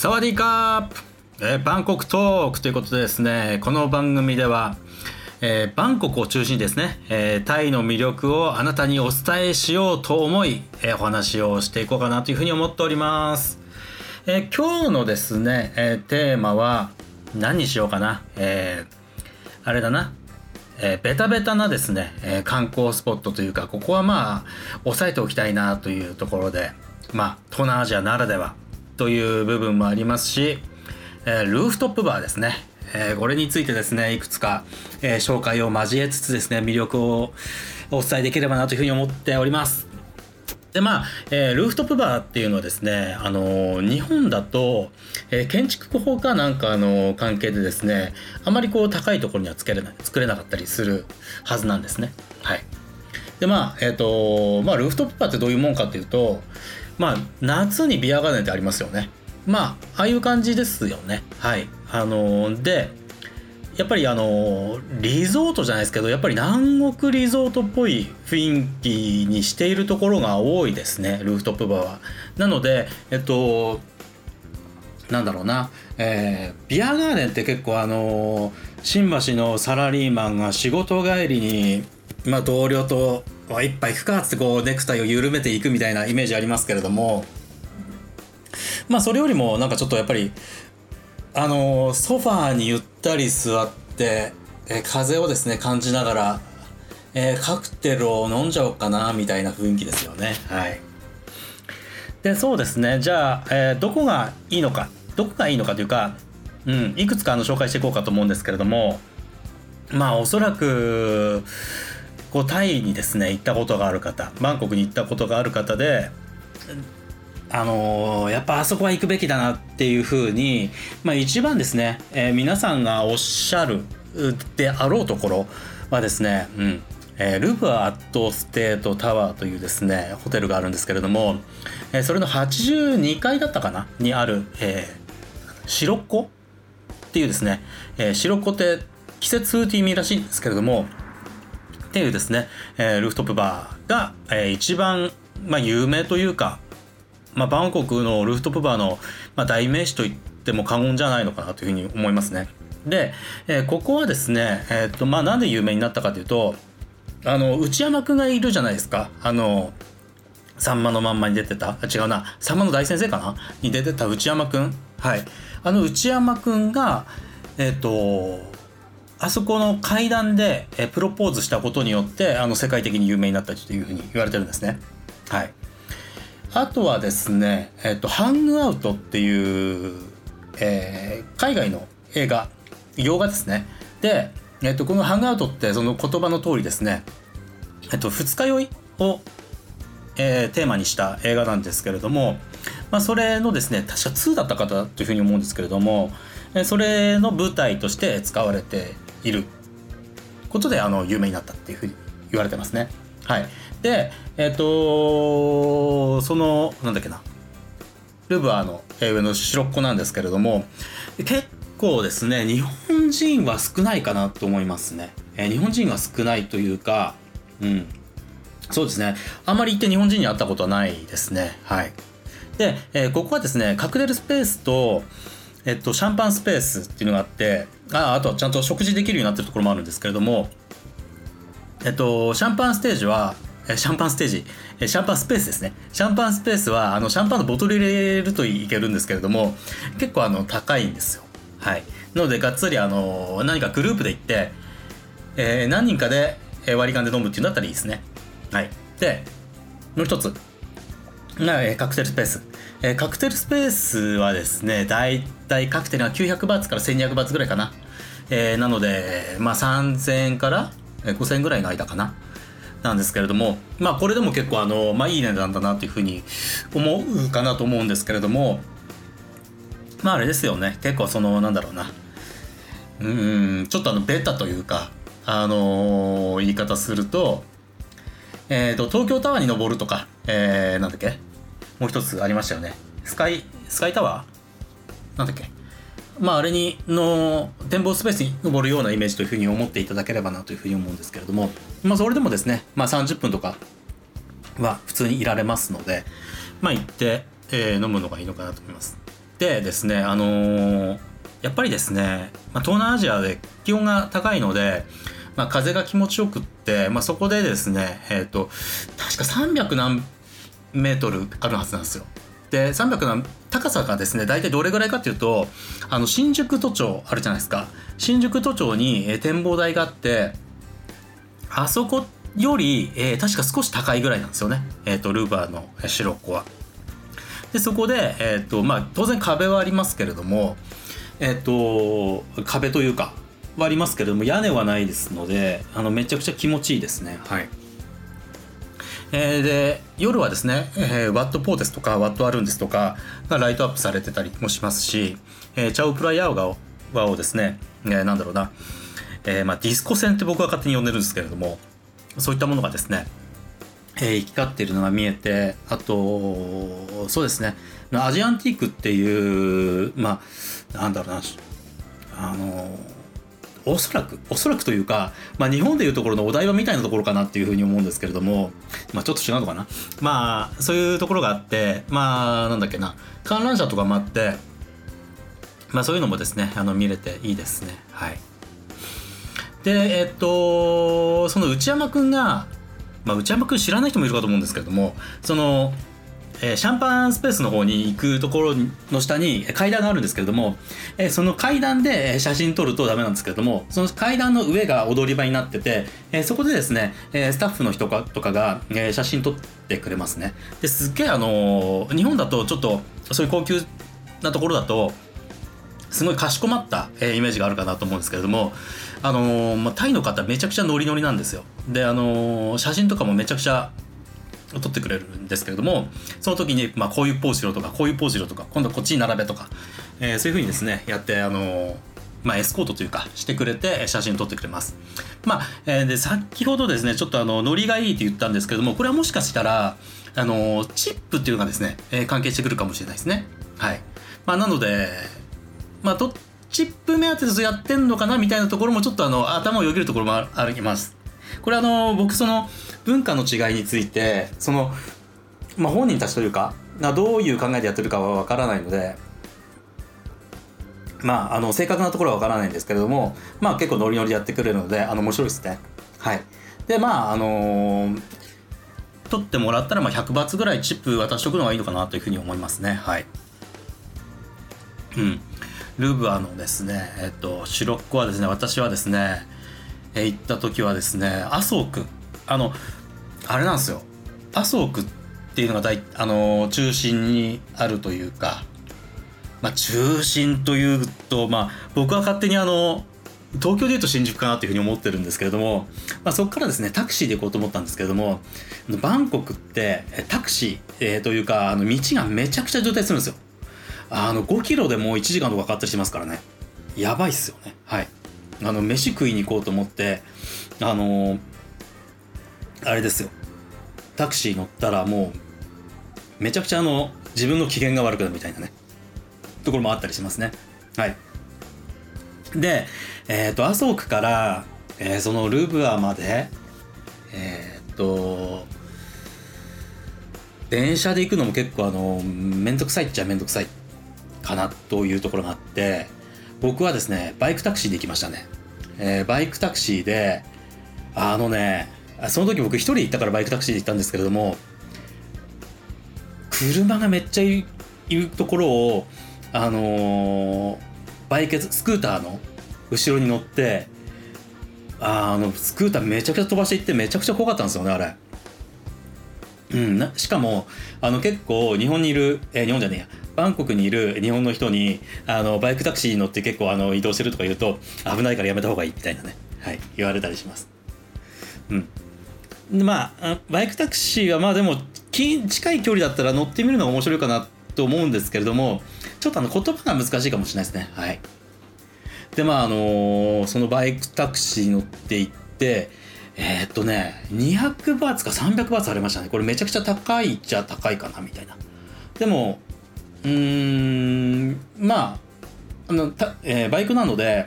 サワディーカープ、えーバンコクトークということでですね、この番組では、えーバンコクを中心にですね、えータイの魅力をあなたにお伝えしようと思い、えお話をしていこうかなというふうに思っております。え今日のですね、えテーマは何にしようかな。えあれだな。えーベタベタなですね、えー観光スポットというか、ここはまあ、押さえておきたいなというところで、まあ、東南アジアならではという部分もありますし、えールーフトップバーですね。えーこれについてですね、いくつか、えー紹介を交えつつですね、魅力をお伝えできればなというふうに思っております。でまあ、えールーフトップバーっていうのはですね、あのー日本だと、えー建築法かなんかの関係でですねあまりこう高いところには作れない作れなかったりするはずなんですね。はい、でまあえっ、とまあルーフトップバーってどういうもんかっていうとまあ夏にビアガーデンってありますよね。まあああいう感じですよね。はい。あのーでやっぱりあのリゾートじゃないですけどやっぱり南国リゾートっぽい雰囲気にしているところが多いですねルーフトップバーは。なのでえっとなんだろうな、えービアガーデンって結構あの新橋のサラリーマンが仕事帰りに、まあ、同僚と「おい一杯行くか」っつってこうネクタイを緩めていくみたいなイメージありますけれども。まあそれよりもなんかちょっとやっぱりあのソファーにゆったり座って、え風をですね感じながら、えーカクテルを飲んじゃおうかなみたいな雰囲気ですよね。はい。でそうですね。じゃあ、えーどこがいいのかどこがいいのかというか、うん、いくつかあの紹介していこうかと思うんですけれども。まあおそらくこうタイにですね行ったことがある方バンコクに行ったことがある方であのーやっぱあそこは行くべきだなっていうふうに、まあ、一番ですね、えー皆さんがおっしゃるであろうところはですね、うんえールブア・アット・ステート・タワーというですねホテルがあるんですけれども、えーそれの82階だったかなにある、えー、シロッコっていうですね、えー、シロッコって季節風って意味らしいんですけれどもっていうですね、えールーフトップバーが、えー一番、まあ、有名というか、まあ、バンコクのルーフトップバーの、まあ、代名詞と言っても過言じゃないのかなというふうに思いますね。で、えーここはですね、えーっとまあ、なんで有名になったかというとあの内山くんがいるじゃないですか。あのさんまのまんまに出てた。違うな。さんまの大先生かな？に出てた内山くん。はい。あの内山くんがえっ、とあそこの階段でえプロポーズしたことによってあの世界的に有名になったというふうに言われてるんですね。はい。あとはですねえっ、とハングアウトっていう、えー海外の映画洋画ですね。で、えっとこのハングアウトってその言葉の通りですねえっと二日酔いをえーテーマにした映画なんですけれども、まあ、それのですね確か2だったかというふうに思うんですけれども、それの舞台として使われていることであの有名になったっていうふうに言われてますね。はい、でえっ、とそのなんだっけなルブアのえ上の白っ子なんですけれども結構ですね日本人は少ないかなと思いますね。えー日本人は少ないというか、うん、そうですね。あんまり行って日本人に会ったことはないですね。はい。で、えーここはですね、カクテルスペースと、えっと、シャンパンスペースっていうのがあって、ああとはちゃんと食事できるようになってるところもあるんですけれども、えっと、シャンパンステージは、シャンパンステージ、シャンパンスペースですね。シャンパンスペースは、あの、シャンパンのボトル入れるといけるんですけれども、結構あの、高いんですよ。はい。なので、がっつりあの、何かグループで行って、えー何人かで割り勘で飲むっていうんだったらいいですね。はい。で、もう一つが、カクテルスペース。えーカクテルスペースはですね、だいたいカクテルが900バーツから1200バーツぐらいかな。えーなので、まあ3000円から5000円ぐらいの間かな。なんですけれども、まあこれでも結構あの、まあいい値段だなというふうに思うかなと思うんですけれども、まああれですよね。結構その、なんだろうな。うん、ちょっとあの、ベタというか、あのー言い方すると、えっ、と、東京タワーに登るとか、えー、なんだっけ？もう一つありましたよね。スカイ、スカイタワー？なんだっけ？まあ、あれに、の、展望スペースに登るようなイメージというふうに思っていただければなというふうに思うんですけれども、まあ、それでもですね、まあ、30分とかは普通にいられますので、まあ、行って、えー飲むのがいいのかなと思います。でですねあのーやっぱりですね、まあ、東南アジアで気温が高いので、まあ、風が気持ちよくって、まあ、そこでですねえっ、と確か300何メートルあるはずなんですよ。で300何高さがですね大体どれぐらいかっていうとあの新宿都庁あるじゃないですか新宿都庁に展望台があってあそこより、えー確か少し高いぐらいなんですよね、えー、とルーバーのえーシロッコは。でそこで、えーとまあ、当然壁はありますけれども、えっ、と壁というかはありますけれども屋根はないですのであのめちゃくちゃ気持ちいいですね。はいえーで夜はですね、えーワットポーテスとかワットアルンですとかがライトアップされてたりもしますし、えーチャウプライヤオガをワをですね、えーなんだろうな、えーまあ、ディスコ線って僕は勝手に呼んでるんですけれどもそういったものがですね、えー行き交っているのが見えてあとそうですね。アジアンティークっていうまあなんだろうな。あのおそらくおそらくというか、まあ、日本でいうところのお台場みたいなところかなっていうふうに思うんですけれども、まあ、ちょっと違うのかな。まあそういうところがあってまあなんだっけな。観覧車とかもあってまあそういうのもですねあの見れていいですね。はい。でえっとその内山くんが、まあ、内山くん知らない人もいるかと思うんですけれどもそのえーシャンパンスペースの方に行くところの下に階段があるんですけれども、えーその階段で写真撮るとダメなんですけれどもその階段の上が踊り場になってて、えーそこでですね、えスタッフの人かとかが、え写真撮ってくれますね。ですっげえあの日本だとちょっとそういう高級なところだとすごいかしこまった、えイメージがあるかなと思うんですけれども、あのまあ、タイの方めちゃくちゃノリノリなんですよ。であの写真とかもめちゃくちゃ撮ってくれるんですけれどもその時に、まあ、こういうポーズしろとかこういうポーズしろとか今度はこっちに並べとか、えーそういう風にですねやってあのまあ、エスコートというかしてくれて写真撮ってくれます。まあえーで先ほどですねちょっとあのノリがいいって言ったんですけどもこれはもしかしたらあのチップっていうのがですね、えー関係してくるかもしれないですね。はいまあ、なのでまあ、チップ目当てでやってんのかなみたいなところもちょっとあの頭をよぎるところもあります。これあの僕その文化の違いについてその、まあ、本人たちというかどういう考えでやってるかはわからないので。まあ、あの正確なところはわからないんですけれども、まあ、結構ノリノリでやってくれるのであの面白いですね。はい、でまああのー取ってもらったらまあ100バツぐらいチップ渡しとくのがいいのかなというふうに思いますね。はいうん、ルブアのですね、えっと、シロッコはですね、私はですね、えー行った時はですね、麻生区、あの、あれなんですよ、麻生区っていうのが大、あの、中心にあるというか、まあ、中心というと、まあ、僕は勝手にあの、東京でいうと新宿かなというふうに思ってるんですけれども、まあ、そこからですねタクシーで行こうと思ったんですけれどもバンコクってタクシー、えーというかあの道がめちゃくちゃ渋滞するんですよ。あの5キロでもう1時間とかかかったりしますからね。やばいっすよね。はい。あの飯食いに行こうと思ってあのあれですよ。タクシー乗ったらもうめちゃくちゃあの自分の機嫌が悪くなるみたいなねところもあったりしますね。はい。でえっ、と麻生区から、えーそのルブアまでえっ、と電車で行くのも結構あの面倒くさいっちゃ面倒くさいかなというところがあって僕はですねバイクタクシーで行きましたね、えーバイクタクシーであのねその時僕1人行ったからバイクタクシーで行ったんですけれども車がめっちゃいるところをあのーバイクスクーターの後ろに乗ってあのスクーターめちゃくちゃ飛ばしていってめちゃくちゃ怖かったんですよねあれ。うん、なしかもあの結構日本にいる、え日本じゃねえや。バンコクにいる日本の人にあのバイクタクシーに乗って結構あの移動してるとか言うと危ないからやめた方がいいみたいなね、はい、言われたりします。うん。でまあバイクタクシーはまあでも近い距離だったら乗ってみるのが面白いかなと思うんですけれどもちょっとあの言葉が難しいかもしれないですね。はい。でまああのそのバイクタクシーに乗って行ってえーっとね200バーツか300バーツありましたね。これめちゃくちゃ高いっちゃ高いかなみたいな。でもうーんまああのた、えーバイクなので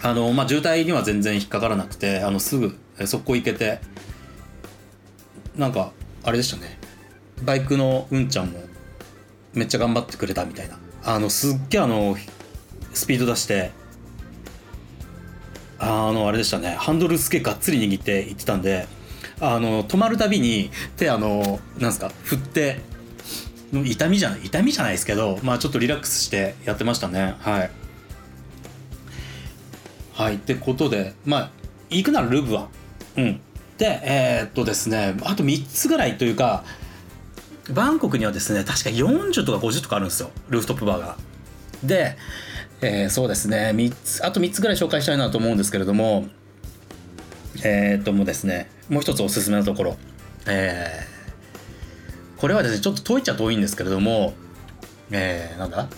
あの、まあ、渋滞には全然引っかからなくてあのすぐ速攻行けてなんかあれでしたね。バイクのうんちゃんもめっちゃ頑張ってくれたみたいな。あのすっげえあのスピード出してあのあれでしたね。ハンドルすげえがっつり握って行ってたんであの止まるたびに手あのなんすか振って痛みじゃない痛みじゃないですけどまあちょっとリラックスしてやってましたね。はい。はい。ってことでまあ行くならルブは。うん。でえー、っとですねあと3つぐらいというかバンコクにはですね確か40とか50とかあるんですよ。ルーフトップバーが。で、えー、そうですね。3つあと3つぐらい紹介したいなと思うんですけれどもえー、っともうですねもう一つおすすめのところ。えー、これはですねちょっと遠いっちゃ遠いんですけれどもえー、なんだ？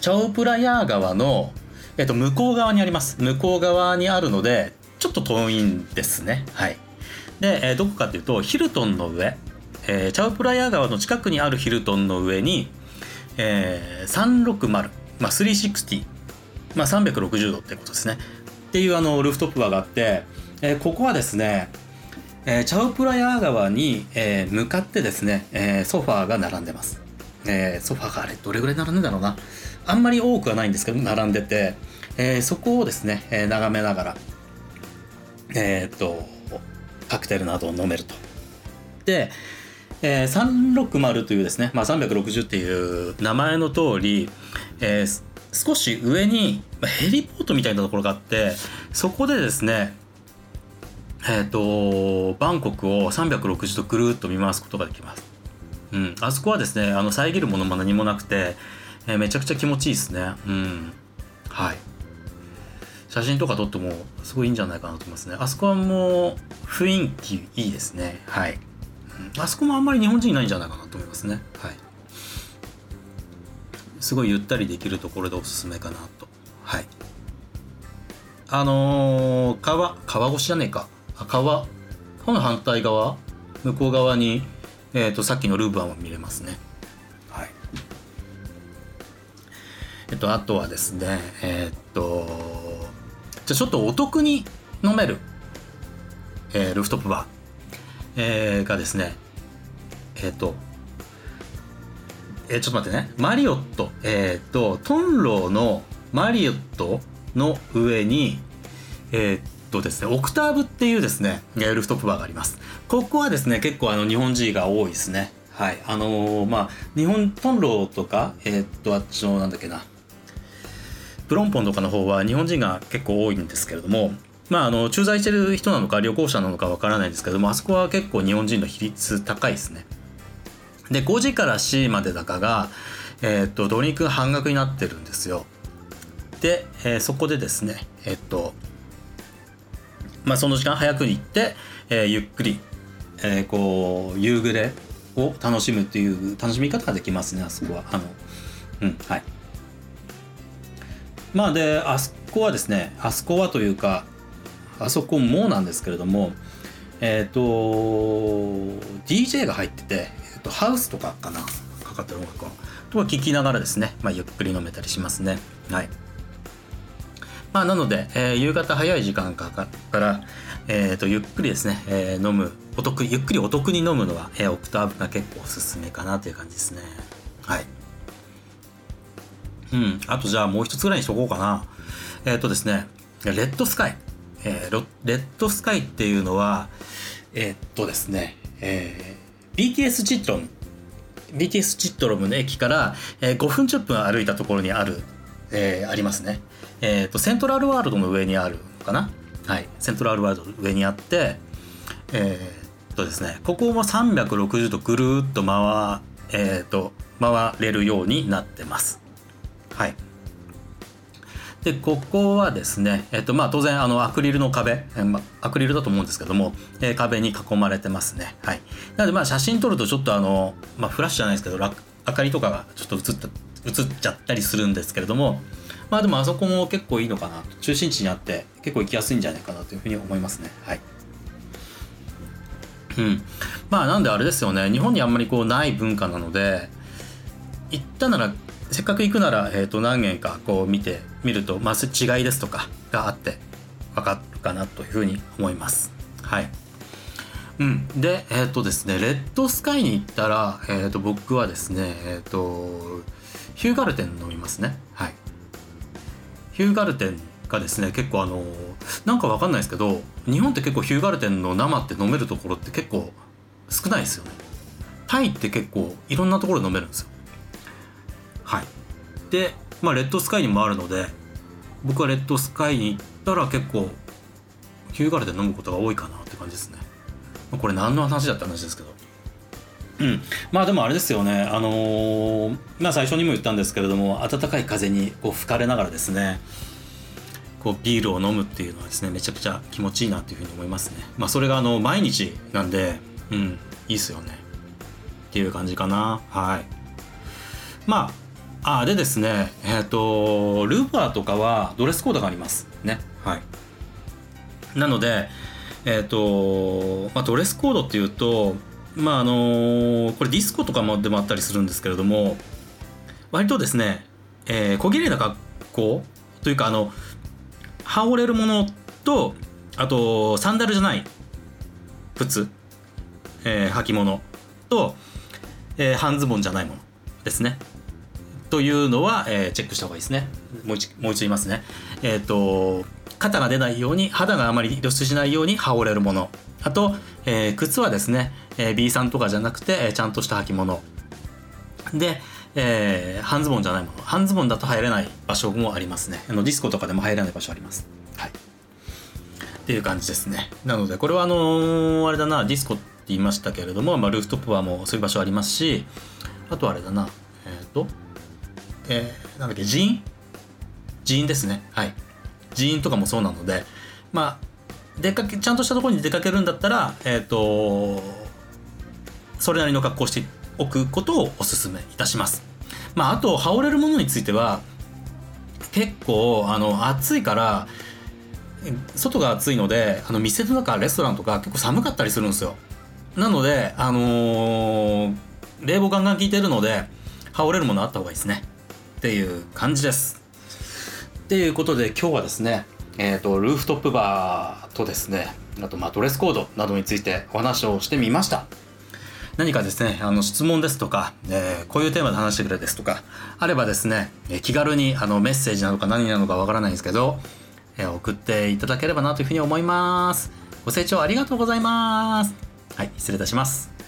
チャオプラヤー川の、えっと、向こう側にあります。向こう側にあるのでちょっと遠いんですね。はい。で、えー、どこかっていうとヒルトンの上、えー、チャオプラヤー川の近くにあるヒルトンの上に、えー、360、まあ、360、まあ、360度ってことですね。っていうあのルフトップバーがあって、えー、ここはですね、えー、チャオプラヤー川に、えー、向かってですね、えー、ソファーが並んでます。えー、ソファーがあれどれぐらい並んでんだろうな。あんまり多くはないんですけど並んでて、えー、そこをですね、えー、眺めながらえっとカクテルなどを飲めると。で、えー、360というですね、まあ、360っていう名前の通り、えー、少し上にヘリポートみたいなところがあってそこでですねえっ、ー、とバンコクを360度ぐるっと見回すことができます。うん、あそこはですねあの遮るものも何もなくて、えー、めちゃくちゃ気持ちいいですね。うん。はい。写真とか撮ってもすごいいいんじゃないかなと思いますね。あそこはもう雰囲気いいですね。はい、あそこもあんまり日本人いないんじゃないかなと思いますね。はい。すごいゆったりできるところでおすすめかなと。はい。あのー、川川越しじゃねえか。川。この反対側。向こう側にえーと、さっきのルーブアンも見れますね。はい。えっと、あとはですね、えっと、じゃちょっとお得に飲める、えー、ルフトップバー、えー、がですね、えっと、えー、ちょっと待ってね、マリオット、えっと、トンローのマリオットの上に、えっとですね、オクターブっていうですね、ルフトップバーがあります。ここはですね、結構あの日本人が多いですね。はい。あのー、まあ、日本、トンローとか、えー、っと、あっちの、なんだっけな、プロンポンとかの方は日本人が結構多いんですけれども、まあ、あの駐在してる人なのか旅行者なのかわからないんですけどもあそこは結構日本人の比率高いですね。で5時から C までだかが、えー、っとドリンク半額になってるんですよ。で、えー、そこでですねえー、っとまあその時間早くに行って、えゆっくりえ、こう夕暮れを楽しむっていう楽しみ方ができますねあそこは。あのうんはい。まあであそこはですねあそこはというかあそこもなんですけれどもえっ、ー、と DJ が入ってて、えーと、ハウスとかかなかかってる音楽は。とか聞きながらですね、まあ、ゆっくり飲めたりしますね。はい。まあなので、えー、夕方早い時間から、えーと、ゆっくりですね、えー、飲むお得ゆっくりお得に飲むのは、えー、オクターブが結構おすすめかなという感じですね。はい。うん。あとじゃあもう一つぐらいにしとこうかな。えっ、ー、とですねレッドスカイ、えー、レッドスカイっていうのはえっ、とですね、えー、BTS チットロム BTS チットロムの駅から、えー、5分10分歩いたところにある、えー、ありますね。えっ、とセントラルワールドの上にあるのかな？はいセントラルワールドの上にあってえー、っとですねここも360度ぐるっと回,、えー、っと回れるようになってます。はい。でここはですね、えっとまあ、当然あのアクリルの壁、えまアクリルだと思うんですけども、えー、壁に囲まれてますね。はい、なのでまあ写真撮るとちょっとあの、まあ、フラッシュじゃないですけど明かりとかがちょっと映った映っちゃったりするんですけれどもまあでもあそこも結構いいのかな中心地にあって結構行きやすいんじゃないかなというふうに思いますね。はい。うん、まあなんであれですよね。日本にあんまりこうない文化なので行ったならせっかく行くなら、えー、と何軒かこう見てみると、まあ、違いですとかがあって分かるかなというふうに思います。はい。うん、でえっ、ー、とですねレッドスカイに行ったら、えー、と僕はですねえっ、ー、とヒューガルテン飲みますね。はい。ヒューガルテンがですね結構あのなんかわかんないですけど日本って結構ヒューガルテンの生って飲めるところって結構少ないですよね。タイって結構いろんなところで飲めるんですよ。はい。でまあレッドスカイにもあるので僕はレッドスカイに行ったら結構ヒューガルテン飲むことが多いかなって感じですね。まあこれ何の話だった話ですけど。うん。まあでもあれですよね。あのー、まあ最初にも言ったんですけれども暖かい風にこう吹かれながらですねこうビールを飲むっていうのはですねめちゃくちゃ気持ちいいなっていうふうに思いますね。まあそれがあの毎日なんでうんいいっすよね。っていう感じかな。はい。まああでですねえっ、ー、とルーパーとかはドレスコードがあります。ね。はい。なのでえっ、ー、と、まあ、ドレスコードっていうとまああのこれディスコとかもでもあったりするんですけれども割とですね、えー、小綺麗な格好というかあの羽織れるものとあとサンダルじゃない靴、えー、履物と、えー、半ズボンじゃないものですねというのは、えー、チェックした方がいいですね。もう一もう一度言いますね。えっ、ー、と肩が出ないように肌があまり露出しないように羽織れるもの。あと、えー、靴はですね、えー、B さんとかじゃなくて、えー、ちゃんとした履物。で、えー、半ズボンじゃないもの。半ズボンだと入れない場所もありますね。あのディスコとかでも入れない場所あります。はい。っていう感じですね。なのでこれはあのー、あれだなディスコって言いましたけれども、まあ、ルーフトップはもうそういう場所ありますしあとあれだなえっ、ー、とえー、なんだっけ人？員人員ですね。はい。人員とかもそうなのでまあ出かけちゃんとしたところに出かけるんだったらえっ、ー、とそれなりの格好しておくことをお勧めいたします。まあ、あと羽織れるものについては結構あの暑いから外が暑いのであの店の中レストランとか結構寒かったりするんですよ。なのであのー、冷房ガンガン効いてるので羽織れるものあった方がいいですね。っていう感じですっていうことで今日はですねえっ、ー、とルーフトップバーとですねあとまあドレスコードなどについてお話をしてみました何かですね、あの質問ですとか、えー、こういうテーマで話してくれですとか、あればですね、え気軽にあのメッセージなのか何なのかわからないんですけど、えー、送っていただければなというふうに思います。ご清聴ありがとうございます。はい、失礼いたします。